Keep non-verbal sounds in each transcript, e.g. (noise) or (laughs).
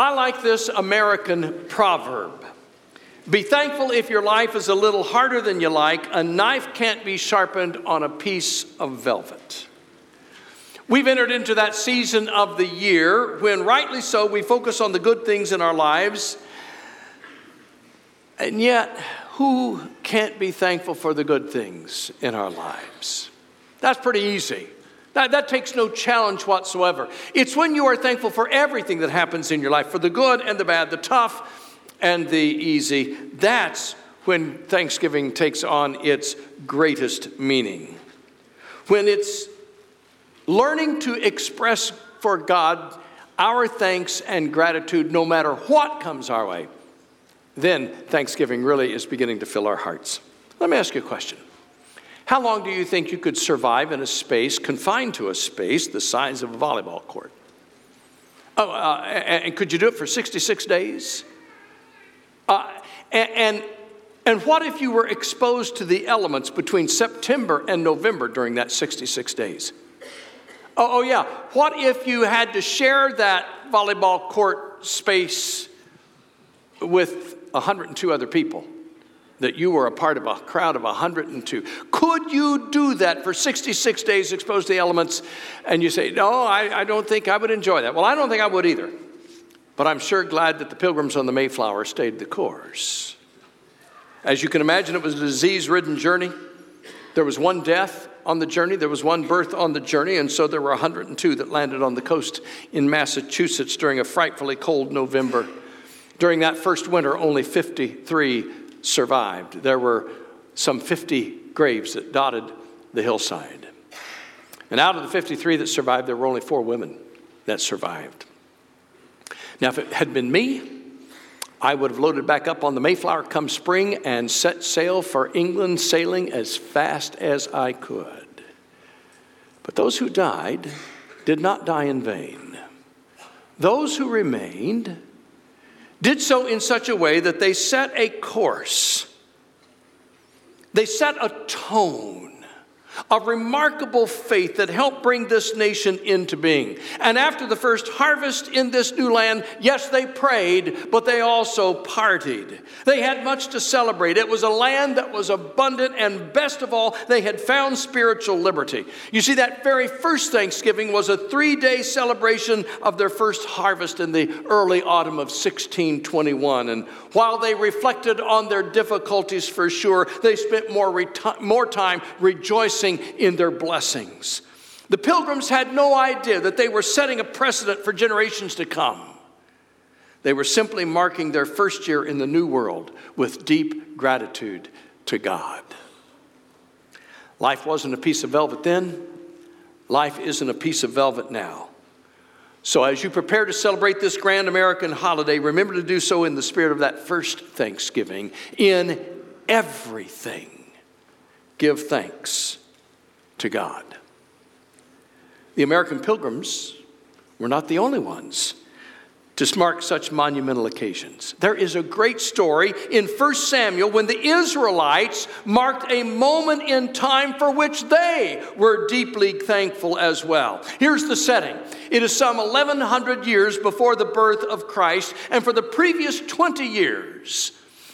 I like this American proverb. Be thankful if your life is a little harder than you like. A knife can't be sharpened on a piece of velvet. We've entered into that season of the year when, rightly so, we focus on the good things in our lives. And yet, who can't be thankful for the good things in our lives? That's pretty easy. That, that takes no challenge whatsoever. It's when you are thankful for everything that happens in your life, for the good and the bad, the tough and the easy. That's when Thanksgiving takes on its greatest meaning. When it's learning to express for God our thanks and gratitude no matter what comes our way, then Thanksgiving really is beginning to fill our hearts. Let me ask you a question. How long do you think you could survive in a space confined to a space the size of a volleyball court? Oh, uh, and could you do it for 66 days? Uh, and, and, what if you were exposed to the elements between September and November during that 66 days? Oh, oh, yeah. What if you had to share that volleyball court space with 102 other people? That you were a part of a crowd of 102. Could you do that for 66 days exposed to the elements? And you say, No, I, I don't think I would enjoy that. Well, I don't think I would either. But I'm sure glad that the pilgrims on the Mayflower stayed the course. As you can imagine, it was a disease ridden journey. There was one death, on the journey. There was one birth on the journey, and so there were 102 that landed on the coast in Massachusetts during a frightfully cold November. During that first winter, only 53 survived. There were some 50 graves that dotted the hillside. And out of the 53 that survived, there were only four women that survived. Now, if it had been me, I would have loaded back up on the Mayflower come spring and set sail for England, sailing as fast as I could. But those who died did not die in vain. Those who remained did so in such a way that they set a course, they set a tone a remarkable faith that helped bring this nation into being. And after the first harvest in this new land, yes, they prayed, but they also partied. They had much to celebrate. It was a land that was abundant, and best of all, they had found spiritual liberty. You see, that very first Thanksgiving was a three day celebration of their first harvest in the early autumn of 1621. And while they reflected on their difficulties for sure, they spent more, reti- more time rejoicing rejoicing in their blessings. The pilgrims had no idea that they were setting a precedent for generations to come. They were simply marking their first year in the new world with deep gratitude to God. Life wasn't a piece of velvet then, life isn't a piece of velvet now. So, as you prepare to celebrate this grand American holiday, remember to do so in the spirit of that first Thanksgiving. In everything, give thanks to God. The American pilgrims were not the only ones to mark such monumental occasions. There is a great story in 1 Samuel when the Israelites marked a moment in time for which they were deeply thankful as well. Here's the setting it is some 1100 years before the birth of Christ, and for the previous 20 years,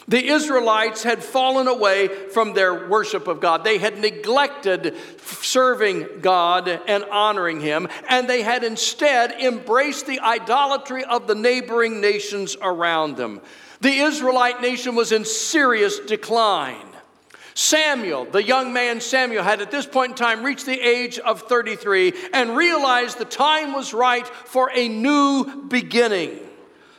the Israelites had fallen away from their worship of God. They had neglected serving God and honoring Him, and they had instead embraced the idolatry of the neighboring nations around them. The Israelite nation was in serious decline. Samuel, the young man Samuel, had at this point in time reached the age of 33 and realized the time was right for a new beginning.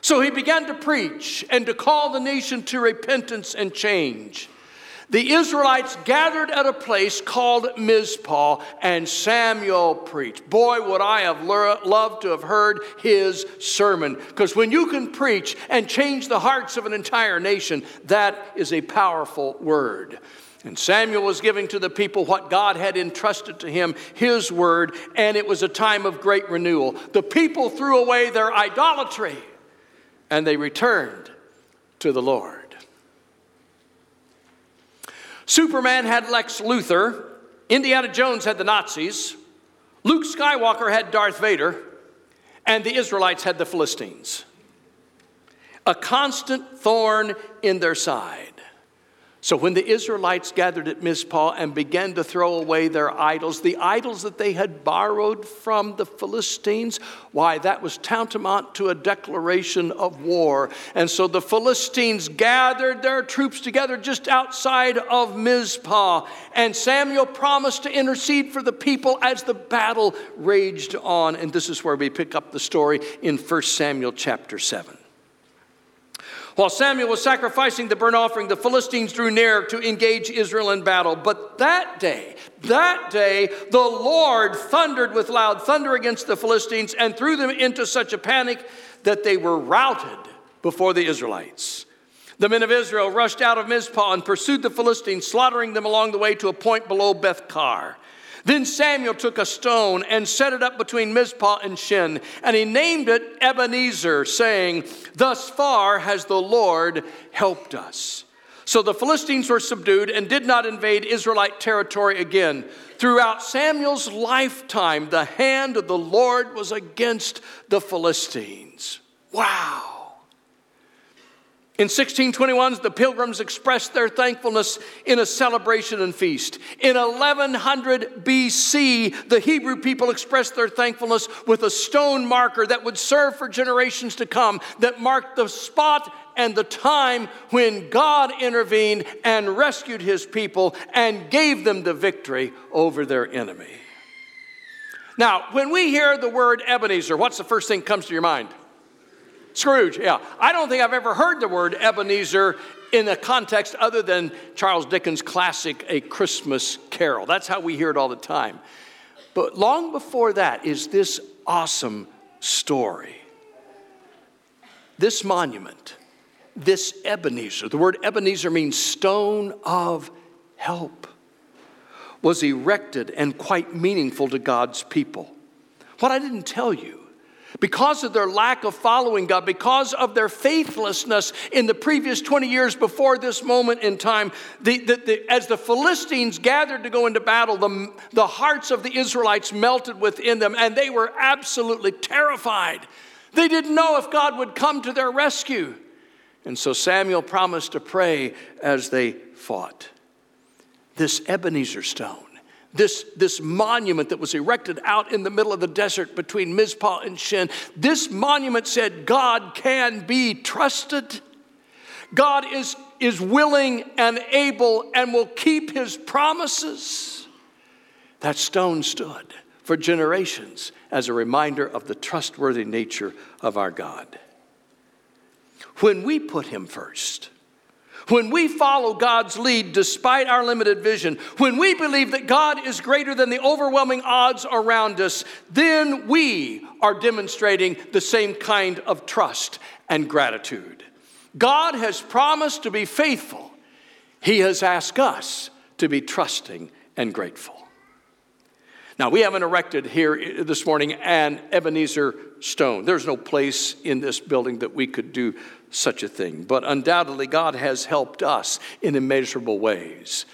So he began to preach and to call the nation to repentance and change. The Israelites gathered at a place called Mizpah, and Samuel preached. Boy, would I have loved to have heard his sermon. Because when you can preach and change the hearts of an entire nation, that is a powerful word. And Samuel was giving to the people what God had entrusted to him, his word, and it was a time of great renewal. The people threw away their idolatry and they returned to the Lord. Superman had Lex Luthor, Indiana Jones had the Nazis, Luke Skywalker had Darth Vader, and the Israelites had the Philistines. a constant thorn in their side. So when the Israelites gathered at Mizpah and began to throw away their idols, the idols that they had borrowed from the Philistines, why, that was tantamount to a declaration of war. And so the Philistines gathered their troops together just outside of Mizpah. And Samuel promised to intercede for the people as the battle raged on. And this is where we pick up the story in 1 Samuel chapter 7. While Samuel was sacrificing the burnt offering, the Philistines drew near to engage Israel in battle. But that day, that day, the Lord thundered with loud thunder against the Philistines and threw them into such a panic that they were routed before the Israelites. The men of Israel rushed out of Mizpah and pursued the Philistines, slaughtering them along the way to a point below Beth Kar. Then Samuel took a stone and set it up between Mizpah and Shin, and he named it Ebenezer, saying, Thus far has the Lord helped us. So the Philistines were subdued and did not invade Israelite territory again. Throughout Samuel's lifetime, the hand of the Lord was against the Philistines. Wow. In 1621, the pilgrims expressed their thankfulness in a celebration and feast. In 1100 BC, the Hebrew people expressed their thankfulness with a stone marker that would serve for generations to come, that marked the spot and the time when God intervened and rescued his people and gave them the victory over their enemy. Now, when we hear the word Ebenezer, what's the first thing that comes to your mind? Scrooge, yeah. I don't think I've ever heard the word Ebenezer in a context other than Charles Dickens' classic A Christmas Carol. That's how we hear it all the time. But long before that is this awesome story. This monument, this Ebenezer, the word Ebenezer means stone of help, was erected and quite meaningful to God's people. What I didn't tell you because of their lack of following God, because of their faithlessness in the previous 20 years before this moment in time, the, the, the, as the Philistines gathered to go into battle, the, the hearts of the Israelites melted within them, and they were absolutely terrified. They didn't know if God would come to their rescue. And so Samuel promised to pray as they fought. This Ebenezer stone this, this monument that was erected out in the middle of the desert between Mizpah and Shin. This monument said, God can be trusted. God is, is willing and able and will keep his promises. That stone stood for generations as a reminder of the trustworthy nature of our God. When we put him first, when we follow God's lead despite our limited vision, when we believe that God is greater than the overwhelming odds around us, then we are demonstrating the same kind of trust and gratitude. God has promised to be faithful, He has asked us to be trusting and grateful. Now, we haven't erected here this morning an Ebenezer stone. There's no place in this building that we could do such a thing. But undoubtedly, God has helped us in immeasurable ways.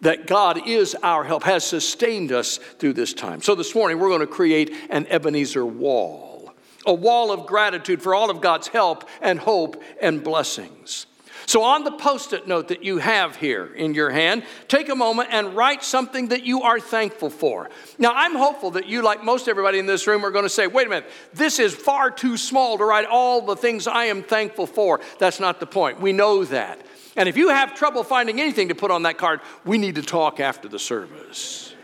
That God is our help, has sustained us through this time. So this morning, we're going to create an Ebenezer wall, a wall of gratitude for all of God's help and hope and blessings. So, on the post it note that you have here in your hand, take a moment and write something that you are thankful for. Now, I'm hopeful that you, like most everybody in this room, are going to say, wait a minute, this is far too small to write all the things I am thankful for. That's not the point. We know that. And if you have trouble finding anything to put on that card, we need to talk after the service.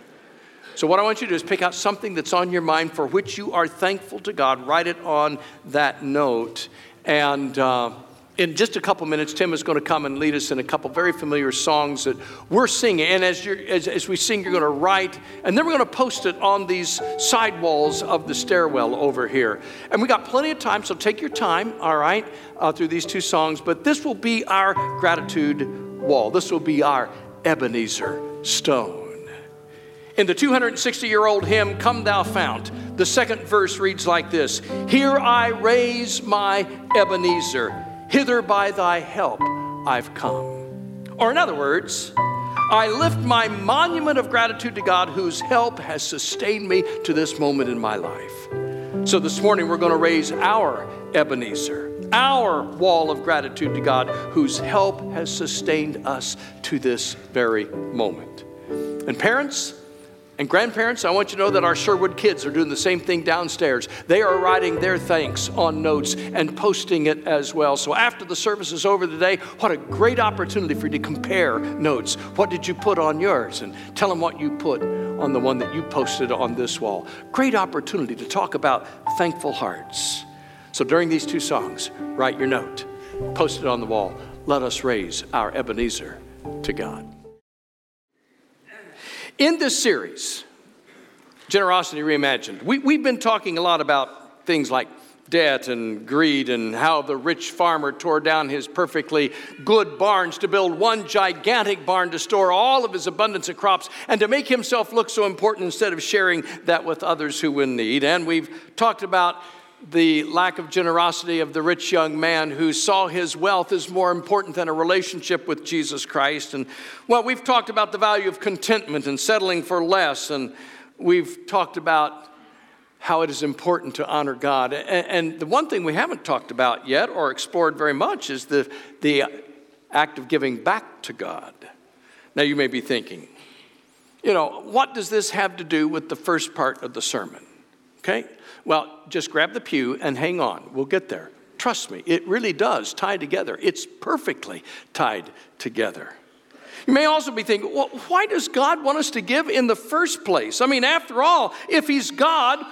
So, what I want you to do is pick out something that's on your mind for which you are thankful to God, write it on that note, and uh, in just a couple minutes, Tim is going to come and lead us in a couple very familiar songs that we're singing. And as, as, as, we sing, you're going to write, and then we're going to post it on these side walls of the stairwell over here. And we got plenty of time, so take your time, all right, uh, through these two songs. But this will be our gratitude wall. This will be our Ebenezer stone. In the 260 year old hymn, Come Thou Fount, the second verse reads like this Here I raise my Ebenezer Hither by thy help I've come. Or, in other words, I lift my monument of gratitude to God whose help has sustained me to this moment in my life. So, this morning we're going to raise our Ebenezer. our wall of gratitude to God whose help has sustained us to this very moment. And parents, and grandparents, I want you to know that our Sherwood kids are doing the same thing downstairs. They are writing their thanks on notes and posting it as well. So after the service is over today, what a great opportunity for you to compare notes. What did you put on yours? And tell them what you put on the one that you posted on this wall. Great opportunity to talk about thankful hearts. So during these two songs, write your note, post it on the wall. Let us raise our Ebenezer to God. In this series, Generosity Reimagined, we, we've been talking a lot about things like debt and greed and how the rich farmer tore down his perfectly good barns to build one gigantic barn to store all of his abundance of crops and to make himself look so important instead of sharing that with others who were in need. And we've talked about the lack of generosity of the rich young man who saw his wealth as more important than a relationship with Jesus Christ. And well, we've talked about the value of contentment and settling for less, and we've talked about how it is important to honor God. And, the one thing we haven't talked about yet or explored very much is the, the act of giving back to God. Now, you may be thinking, you know, what does this have to do with the first part of the sermon? Okay? Well, just grab the pew and hang on. We'll get there. Trust me, it really does tie together. It's perfectly tied together. You may also be thinking, well, why does God want us to give in the first place? I mean, after all, if He's God,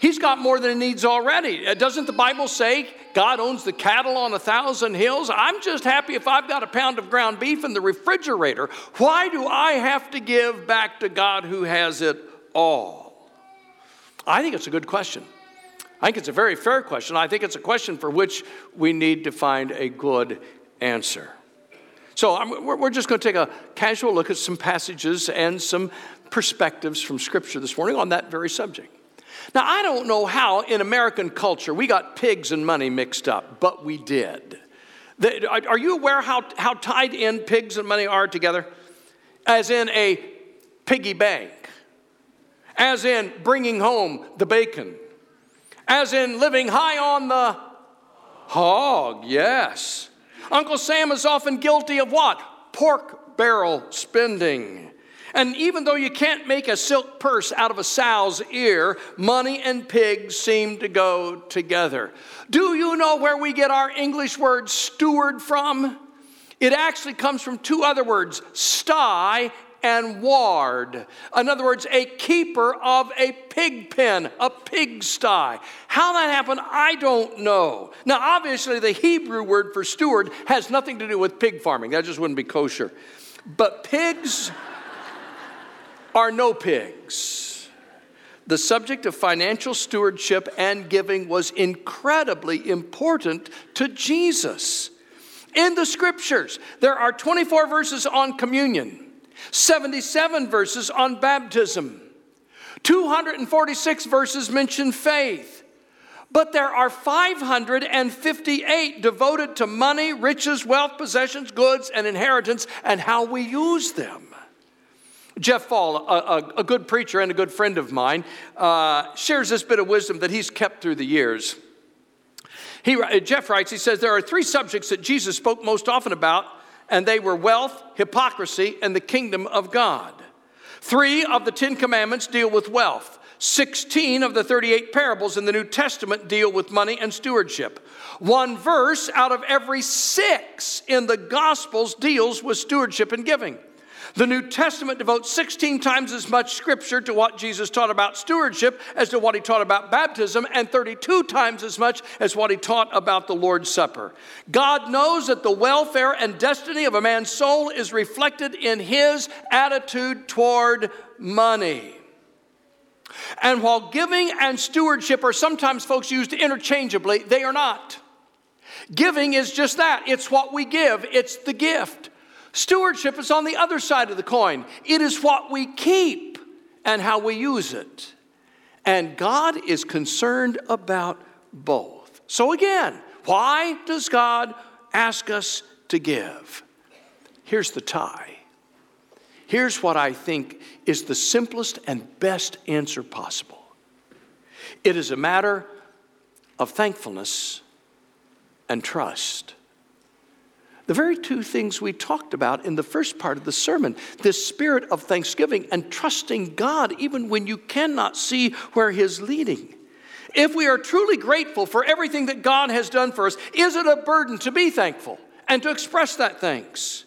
He's got more than He needs already. Uh, doesn't the Bible say God owns the cattle on a thousand hills? I'm just happy if I've got a pound of ground beef in the refrigerator. Why do I have to give back to God who has it all? I think it's a good question. I think it's a very fair question. I think it's a question for which we need to find a good answer. So I'm, we're just going to take a casual look at some passages and some perspectives from Scripture this morning on that very subject. Now, I don't know how in American culture we got pigs and money mixed up, but we did. The, are you aware how, how tied in pigs and money are together? As in a piggy bank as in bringing home the bacon, as in living high on the hog, yes. Uncle Sam is often guilty of what? Pork barrel spending. And even though you can't make a silk purse out of a sow's ear, money and pigs seem to go together. Do you know where we get our English word steward from? It actually comes from two other words, sty and ward. In other words, a keeper of a pig pen, a pigsty. How that happened, I don't know. Now, obviously, the Hebrew word for steward has nothing to do with pig farming, that just wouldn't be kosher. But pigs (laughs) are no pigs. The subject of financial stewardship and giving was incredibly important to Jesus. In the scriptures, there are 24 verses on communion. 77 verses on baptism, 246 verses mention faith. But there are 558 devoted to money, riches, wealth, possessions, goods, and inheritance, and how we use them. Jeff Fall, a, a, a good preacher and a good friend of mine, uh, shares this bit of wisdom that he's kept through the years. He, Jeff writes, he says, There are three subjects that Jesus spoke most often about and they were wealth, hypocrisy, and the kingdom of God. Three of the Ten Commandments deal with wealth. 16 of the 38 parables in the New Testament deal with money and stewardship. One verse out of every six in the Gospels deals with stewardship and giving. The New Testament devotes 16 times as much scripture to what Jesus taught about stewardship as to what he taught about baptism, and 32 times as much as what he taught about the Lord's Supper. God knows that the welfare and destiny of a man's soul is reflected in his attitude toward money. And while giving and stewardship are sometimes folks used interchangeably, they are not. Giving is just that it's what we give, it's the gift. Stewardship is on the other side of the coin. It is what we keep and how we use it. And God is concerned about both. So, again, why does God ask us to give? Here's the tie. Here's what I think is the simplest and best answer possible it is a matter of thankfulness and trust. The very two things we talked about in the first part of the sermon this spirit of thanksgiving and trusting God even when you cannot see where He's leading. If we are truly grateful for everything that God has done for us, is it a burden to be thankful and to express that thanks?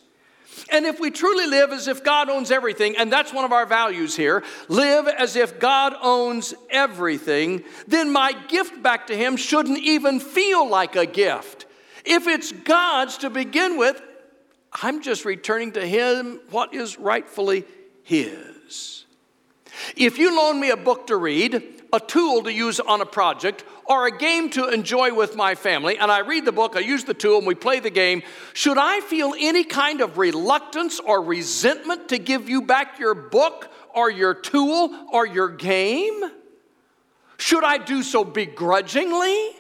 And if we truly live as if God owns everything, and that's one of our values here, live as if God owns everything, then my gift back to Him shouldn't even feel like a gift. If it's God's to begin with, I'm just returning to Him what is rightfully His. If you loan me a book to read, a tool to use on a project, or a game to enjoy with my family, and I read the book, I use the tool, and we play the game, should I feel any kind of reluctance or resentment to give you back your book or your tool or your game? Should I do so begrudgingly?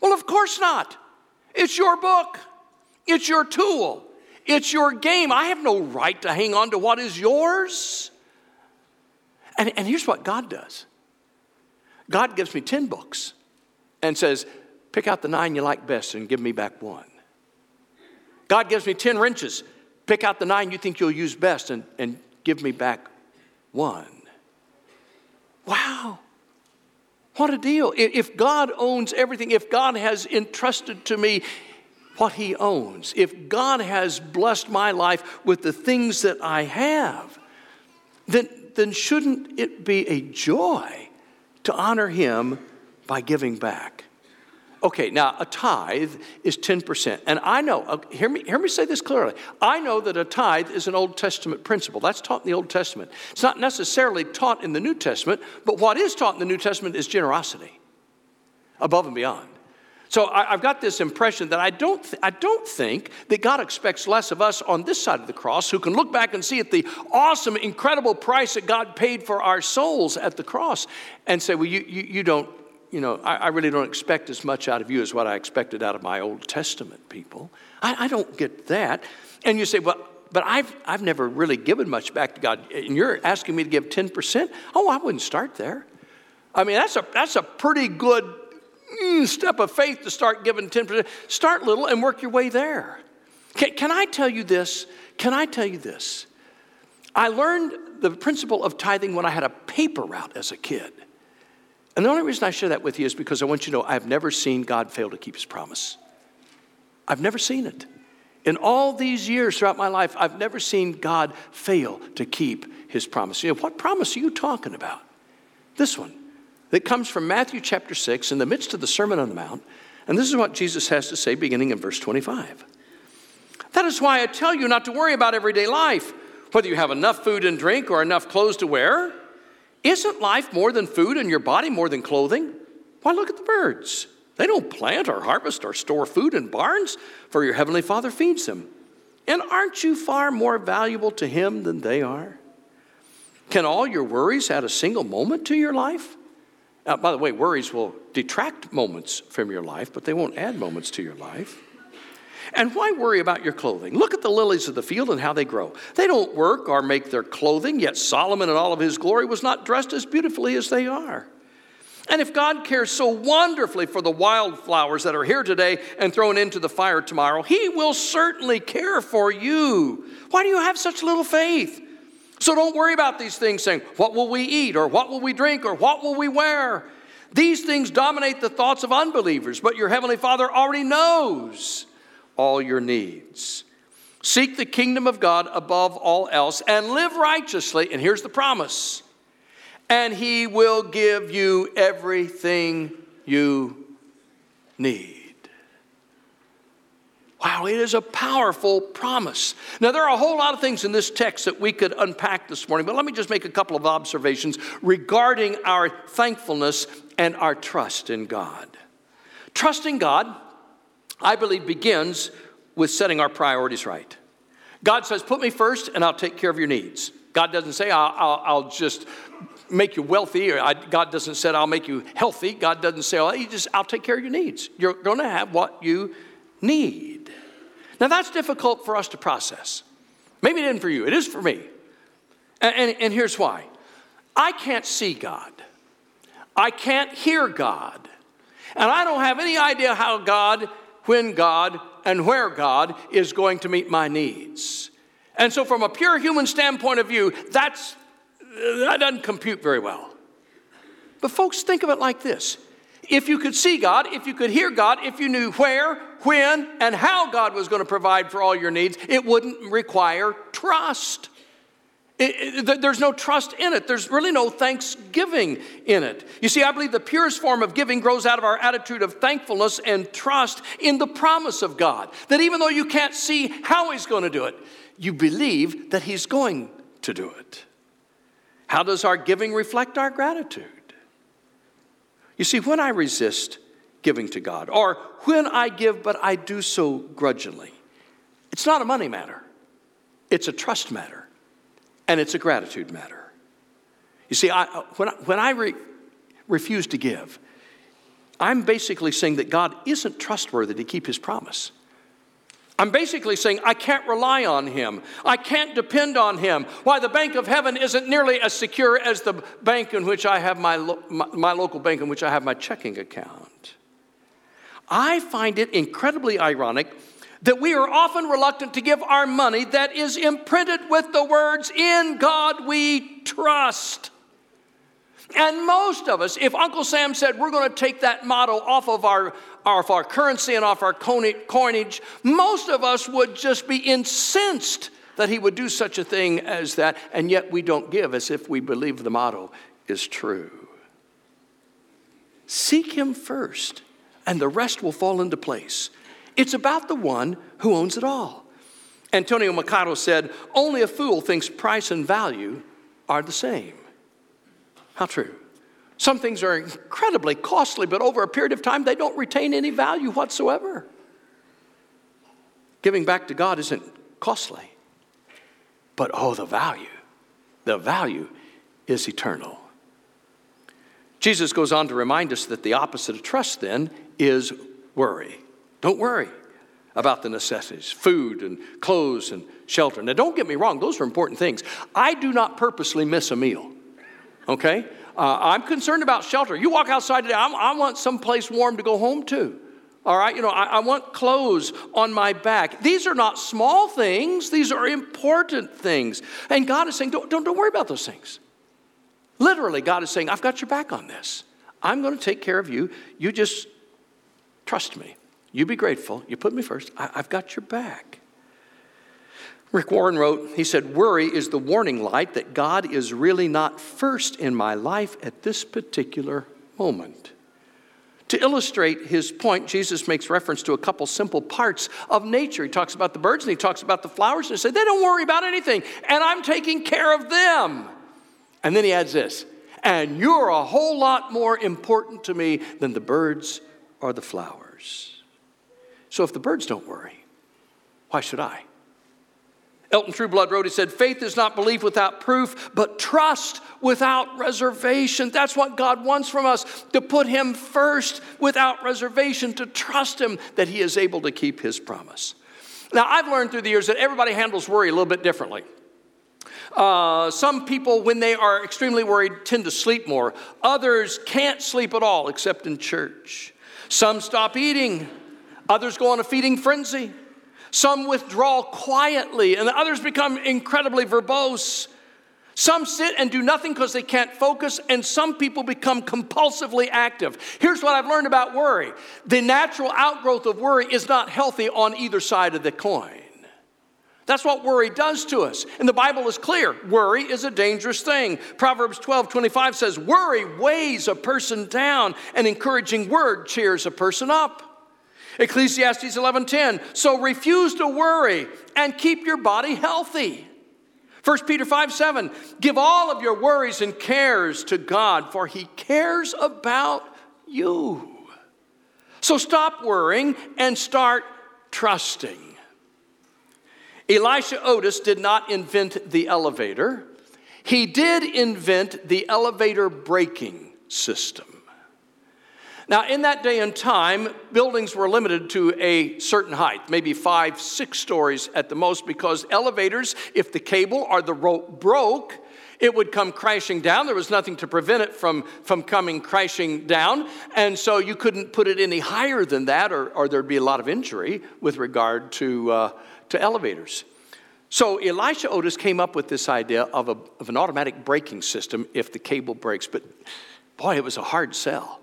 Well, of course not. It's your book, it's your tool, it's your game. I have no right to hang on to what is yours. And, and here's what God does God gives me 10 books and says, Pick out the nine you like best and give me back one. God gives me 10 wrenches. Pick out the nine you think you'll use best and, and give me back one. Wow. What a deal. If God owns everything, if God has entrusted to me what He owns, if God has blessed my life with the things that I have, then, then shouldn't it be a joy to honor Him by giving back. Okay, now a tithe is 10%. And I know, uh, hear me, hear me say this clearly. I know that a tithe is an Old Testament principle. That's taught in the Old Testament. It's not necessarily taught in the New Testament, but what is taught in the New Testament is generosity above and beyond. So I, have got this impression that I don't, th- I don't think that God expects less of us on this side of the cross who can look back and see at the awesome, incredible price that God paid for our souls at the cross and say, well, you, you, you don't, you know, I, I, really don't expect as much out of you as what I expected out of my Old Testament people. I, I don't get that. And you say, well, but I've, I've never really given much back to God. And you're asking me to give 10%? Oh, I wouldn't start there. I mean, that's a, that's a pretty good mm, step of faith to start giving 10%. Start little and work your way there. Can, can I tell you this? Can I tell you this? I learned the principle of tithing when I had a paper route as a kid. And the only reason I share that with you is because I want you to know I've never seen God fail to keep his promise. I've never seen it. In all these years throughout my life, I've never seen God fail to keep his promise. You know, what promise are you talking about? This one that comes from Matthew chapter 6 in the midst of the Sermon on the Mount. And this is what Jesus has to say beginning in verse 25. That is why I tell you not to worry about everyday life, whether you have enough food and drink or enough clothes to wear. Isn't life more than food and your body more than clothing? Why, look at the birds. They don't plant or harvest or store food in barns, for your heavenly Father feeds them. And aren't you far more valuable to Him than they are? Can all your worries add a single moment to your life? By the way, worries will detract moments from your life, but they won't add moments to your life. And why worry about your clothing? Look at the lilies of the field and how they grow. They don't work or make their clothing, yet Solomon in all of his glory was not dressed as beautifully as they are. And if God cares so wonderfully for the wildflowers that are here today and thrown into the fire tomorrow, He will certainly care for you. Why do you have such little faith? So don't worry about these things saying, What will we eat? or What will we drink? or What will we wear? These things dominate the thoughts of unbelievers, but your Heavenly Father already knows all your needs. Seek the kingdom of God above all else and live righteously. And here's the promise and He will give you everything you need. Wow, it is a powerful promise. Now, there are a whole lot of things in this text that we could unpack this morning, but let me just make a couple of observations regarding our thankfulness and our trust in God. Trusting God, I believe, begins with setting our priorities right. God says, Put me first, and I'll take care of your needs. God doesn't say, I'll, I'll, I'll just make you wealthy, I, God doesn't say, I'll make you healthy. God doesn't say, oh, just, I'll take care of your needs. You're going to have what you need. Now, that's difficult for us to process. Maybe it isn't for you, it is for me. And, and, and here's why I can't see God, I can't hear God, and I don't have any idea how God when God and where God is going to meet my needs. And so, from a pure human standpoint of view, that's, that doesn't compute very well. But, folks, think of it like this if you could see God, if you could hear God, if you knew where, when, and how God was going to provide for all your needs, it wouldn't require trust. It, it, there's no trust in it. There's really no thanksgiving in it. You see, I believe the purest form of giving grows out of our attitude of thankfulness and trust in the promise of God. That even though you can't see how He's going to do it, you believe that He's going to do it. How does our giving reflect our gratitude? You see, when I resist giving to God, or when I give but I do so grudgingly, it's not a money matter, it's a trust matter, and it's a gratitude matter. You see, I, when I, when I re, refuse to give, I'm basically saying that God isn't trustworthy to keep his promise. I'm basically saying I can't rely on him. I can't depend on him. Why, the bank of heaven isn't nearly as secure as the bank in which I have my, lo- my, my local bank in which I have my checking account. I find it incredibly ironic that we are often reluctant to give our money that is imprinted with the words, In God we trust. And most of us, if Uncle Sam said we're going to take that motto off of our, off our currency and off our coinage, most of us would just be incensed that he would do such a thing as that, and yet we don't give as if we believe the motto is true. Seek him first, and the rest will fall into place. It's about the one who owns it all. Antonio Machado said, Only a fool thinks price and value are the same. How true. Some things are incredibly costly, but over a period of time, they don't retain any value whatsoever. Giving back to God isn't costly, but oh, the value. The value is eternal. Jesus goes on to remind us that the opposite of trust then is worry. Don't worry about the necessities food and clothes and shelter. Now, don't get me wrong, those are important things. I do not purposely miss a meal okay? Uh, I'm concerned about shelter. You walk outside today, I'm, i want some place warm to go home to. All right, you know, I, I want clothes on my back. These are not small things, these are important things. And God is saying, don't, don't, don't worry about those things. Literally, God is saying, I've got your back on this. I'm going to take care of you. You just trust me. You be grateful. You put me first. I, I've got your back. Rick Warren wrote, he said, Worry is the warning light that God is really not first in my life at this particular moment. To illustrate his point, Jesus makes reference to a couple simple parts of nature. He talks about the birds and he talks about the flowers and he said, They don't worry about anything, and I'm taking care of them. And then he adds this, and you're a whole lot more important to me than the birds or the flowers. So if the birds don't worry, why should I? Elton Trueblood wrote, he said, faith is not belief without proof, but trust without reservation. That's what God wants from us to put Him first without reservation, to trust Him that He is able to keep His promise. Now, I've learned through the years that everybody handles worry a little bit differently. Uh, some people, when they are extremely worried, tend to sleep more. Others can't sleep at all except in church. Some stop eating. Others go on a feeding frenzy. Some withdraw quietly, and others become incredibly verbose. Some sit and do nothing because they can't focus, and some people become compulsively active. Here's what I've learned about worry the natural outgrowth of worry is not healthy on either side of the coin. That's what worry does to us. And the Bible is clear worry is a dangerous thing. Proverbs 12 25 says, Worry weighs a person down, an encouraging word cheers a person up. Ecclesiastes 11:10. So refuse to worry and keep your body healthy. 1 Peter 5 7, give all of your worries and cares to God, for He cares about you. So stop worrying and start trusting. Elisha Otis did not invent the elevator, he did invent the elevator braking system. Now, in that day and time, buildings were limited to a certain height, maybe five, six stories at the most, because elevators, if the cable or the rope broke, it would come crashing down. There was nothing to prevent it from, from coming crashing down. And so you couldn't put it any higher than that, or, or there'd be a lot of injury with regard to, uh, to elevators. So Elisha Otis came up with this idea of, a, of an automatic braking system if the cable breaks. But boy, it was a hard sell.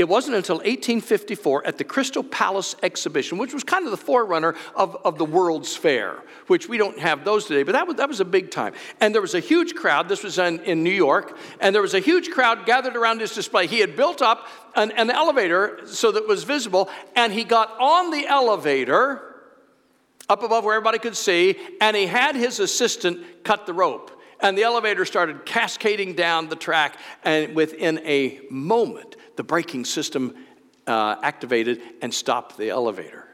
It wasn't until 1854 at the Crystal Palace exhibition, which was kind of the forerunner of, of the World's Fair, which we don't have those today, but that was, that was a big time. And there was a huge crowd, this was in, in New York, and there was a huge crowd gathered around his display. He had built up an, an elevator so that it was visible, and he got on the elevator up above where everybody could see, and he had his assistant cut the rope and the elevator started cascading down the track, and within a moment, the braking system uh, activated and stopped the elevator.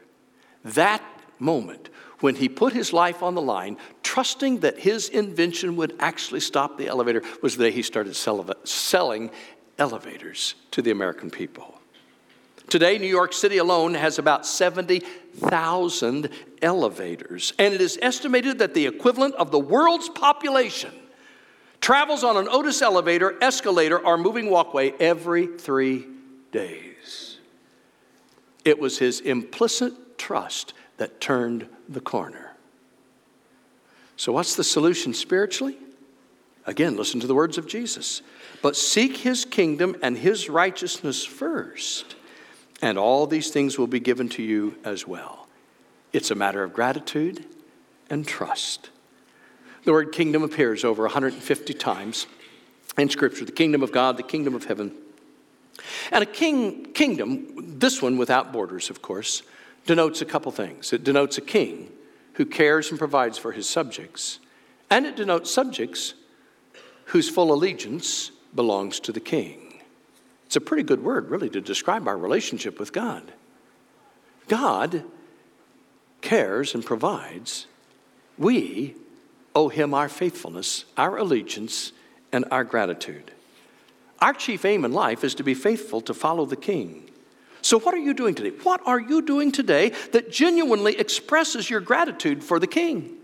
That moment, when he put his life on the line, trusting that his invention would actually stop the elevator, was the day he started sell- selling elevators to the American people. Today, New York City alone has about 70,000 elevators, and it is estimated that the equivalent of the world's population travels on an Otis elevator, escalator, or moving walkway every three days. It was his implicit trust that turned the corner. So, what's the solution spiritually? Again, listen to the words of Jesus. But seek his kingdom and his righteousness first, and all these things will be given to you as well. It's a matter of gratitude and trust. The word kingdom appears over 150 times in Scripture the kingdom of God, the kingdom of heaven. And a king, kingdom, this one without borders, of course, denotes a couple things. It denotes a king who cares and provides for his subjects, and it denotes subjects whose full allegiance belongs to the king. It's a pretty good word, really, to describe our relationship with God. God cares and provides. We owe him our faithfulness, our allegiance, and our gratitude. Our chief aim in life is to be faithful to follow the King. So, what are you doing today? What are you doing today that genuinely expresses your gratitude for the King?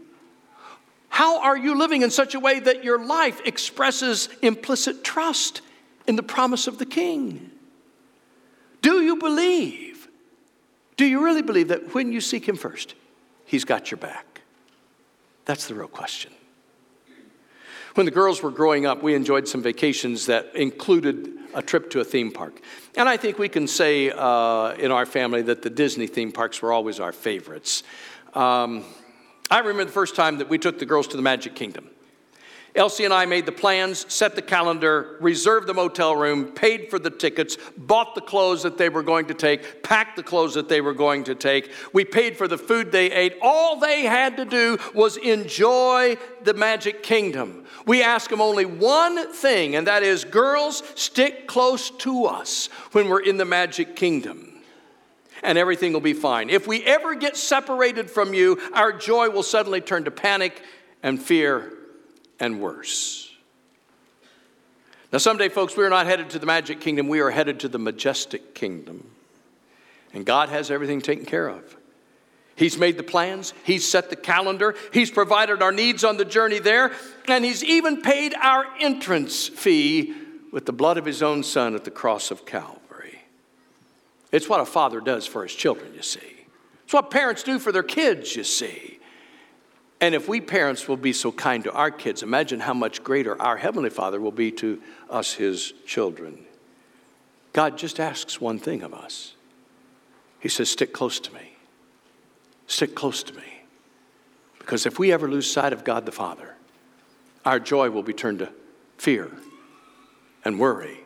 How are you living in such a way that your life expresses implicit trust in the promise of the King? Do you believe? Do you really believe that when you seek Him first, He's got your back? That's the real question. When the girls were growing up, we enjoyed some vacations that included a trip to a theme park. And I think we can say uh, in our family that the Disney theme parks were always our favorites. Um, I remember the first time that we took the girls to the Magic Kingdom. Elsie and I made the plans, set the calendar, reserved the motel room, paid for the tickets, bought the clothes that they were going to take, packed the clothes that they were going to take. We paid for the food they ate. All they had to do was enjoy the Magic Kingdom. We asked them only one thing, and that is girls, stick close to us when we're in the Magic Kingdom and everything will be fine. If we ever get separated from you, our joy will suddenly turn to panic and fear and worse. Now, someday, folks, we are not headed to the magic kingdom, we are headed to the majestic kingdom. And God has everything taken care of. He's made the plans, He's set the calendar, He's provided our needs on the journey there, and He's even paid our entrance fee with the blood of His own Son at the cross of Calvary. It's what a father does for his children, you see. It's what parents do for their kids, you see. And if we parents will be so kind to our kids, imagine how much greater our Heavenly Father will be to us, His children. God just asks one thing of us He says, Stick close to me. Stick close to me. Because if we ever lose sight of God the Father, our joy will be turned to fear and worry,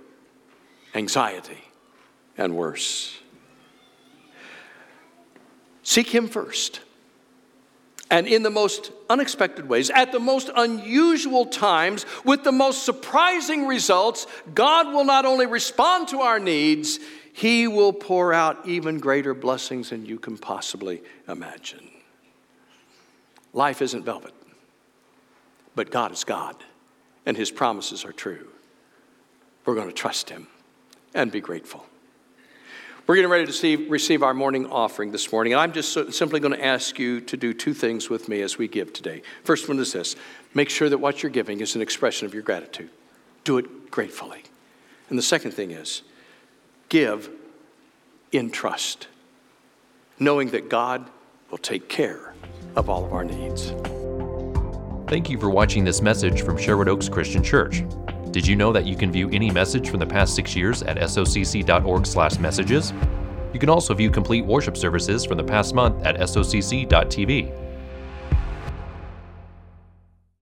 anxiety, and worse. Seek Him first and in the most unexpected ways, at the most unusual times, with the most surprising results, God will not only respond to our needs, He will pour out even greater blessings than you can possibly imagine. Life isn't velvet, but God is God, and His promises are true. We're going to trust Him and be grateful. We're getting ready to see, receive our morning offering this morning, and I'm just so, simply going to ask you to do two things with me as we give today. First one is this make sure that what you're giving is an expression of your gratitude, do it gratefully. And the second thing is give in trust, knowing that God will take care of all of our needs. Thank you for watching this message from Sherwood Oaks Christian Church. Did you know that you can view any message from the past six years at socc.org/messages? You can also view complete worship services from the past month at socc.tv.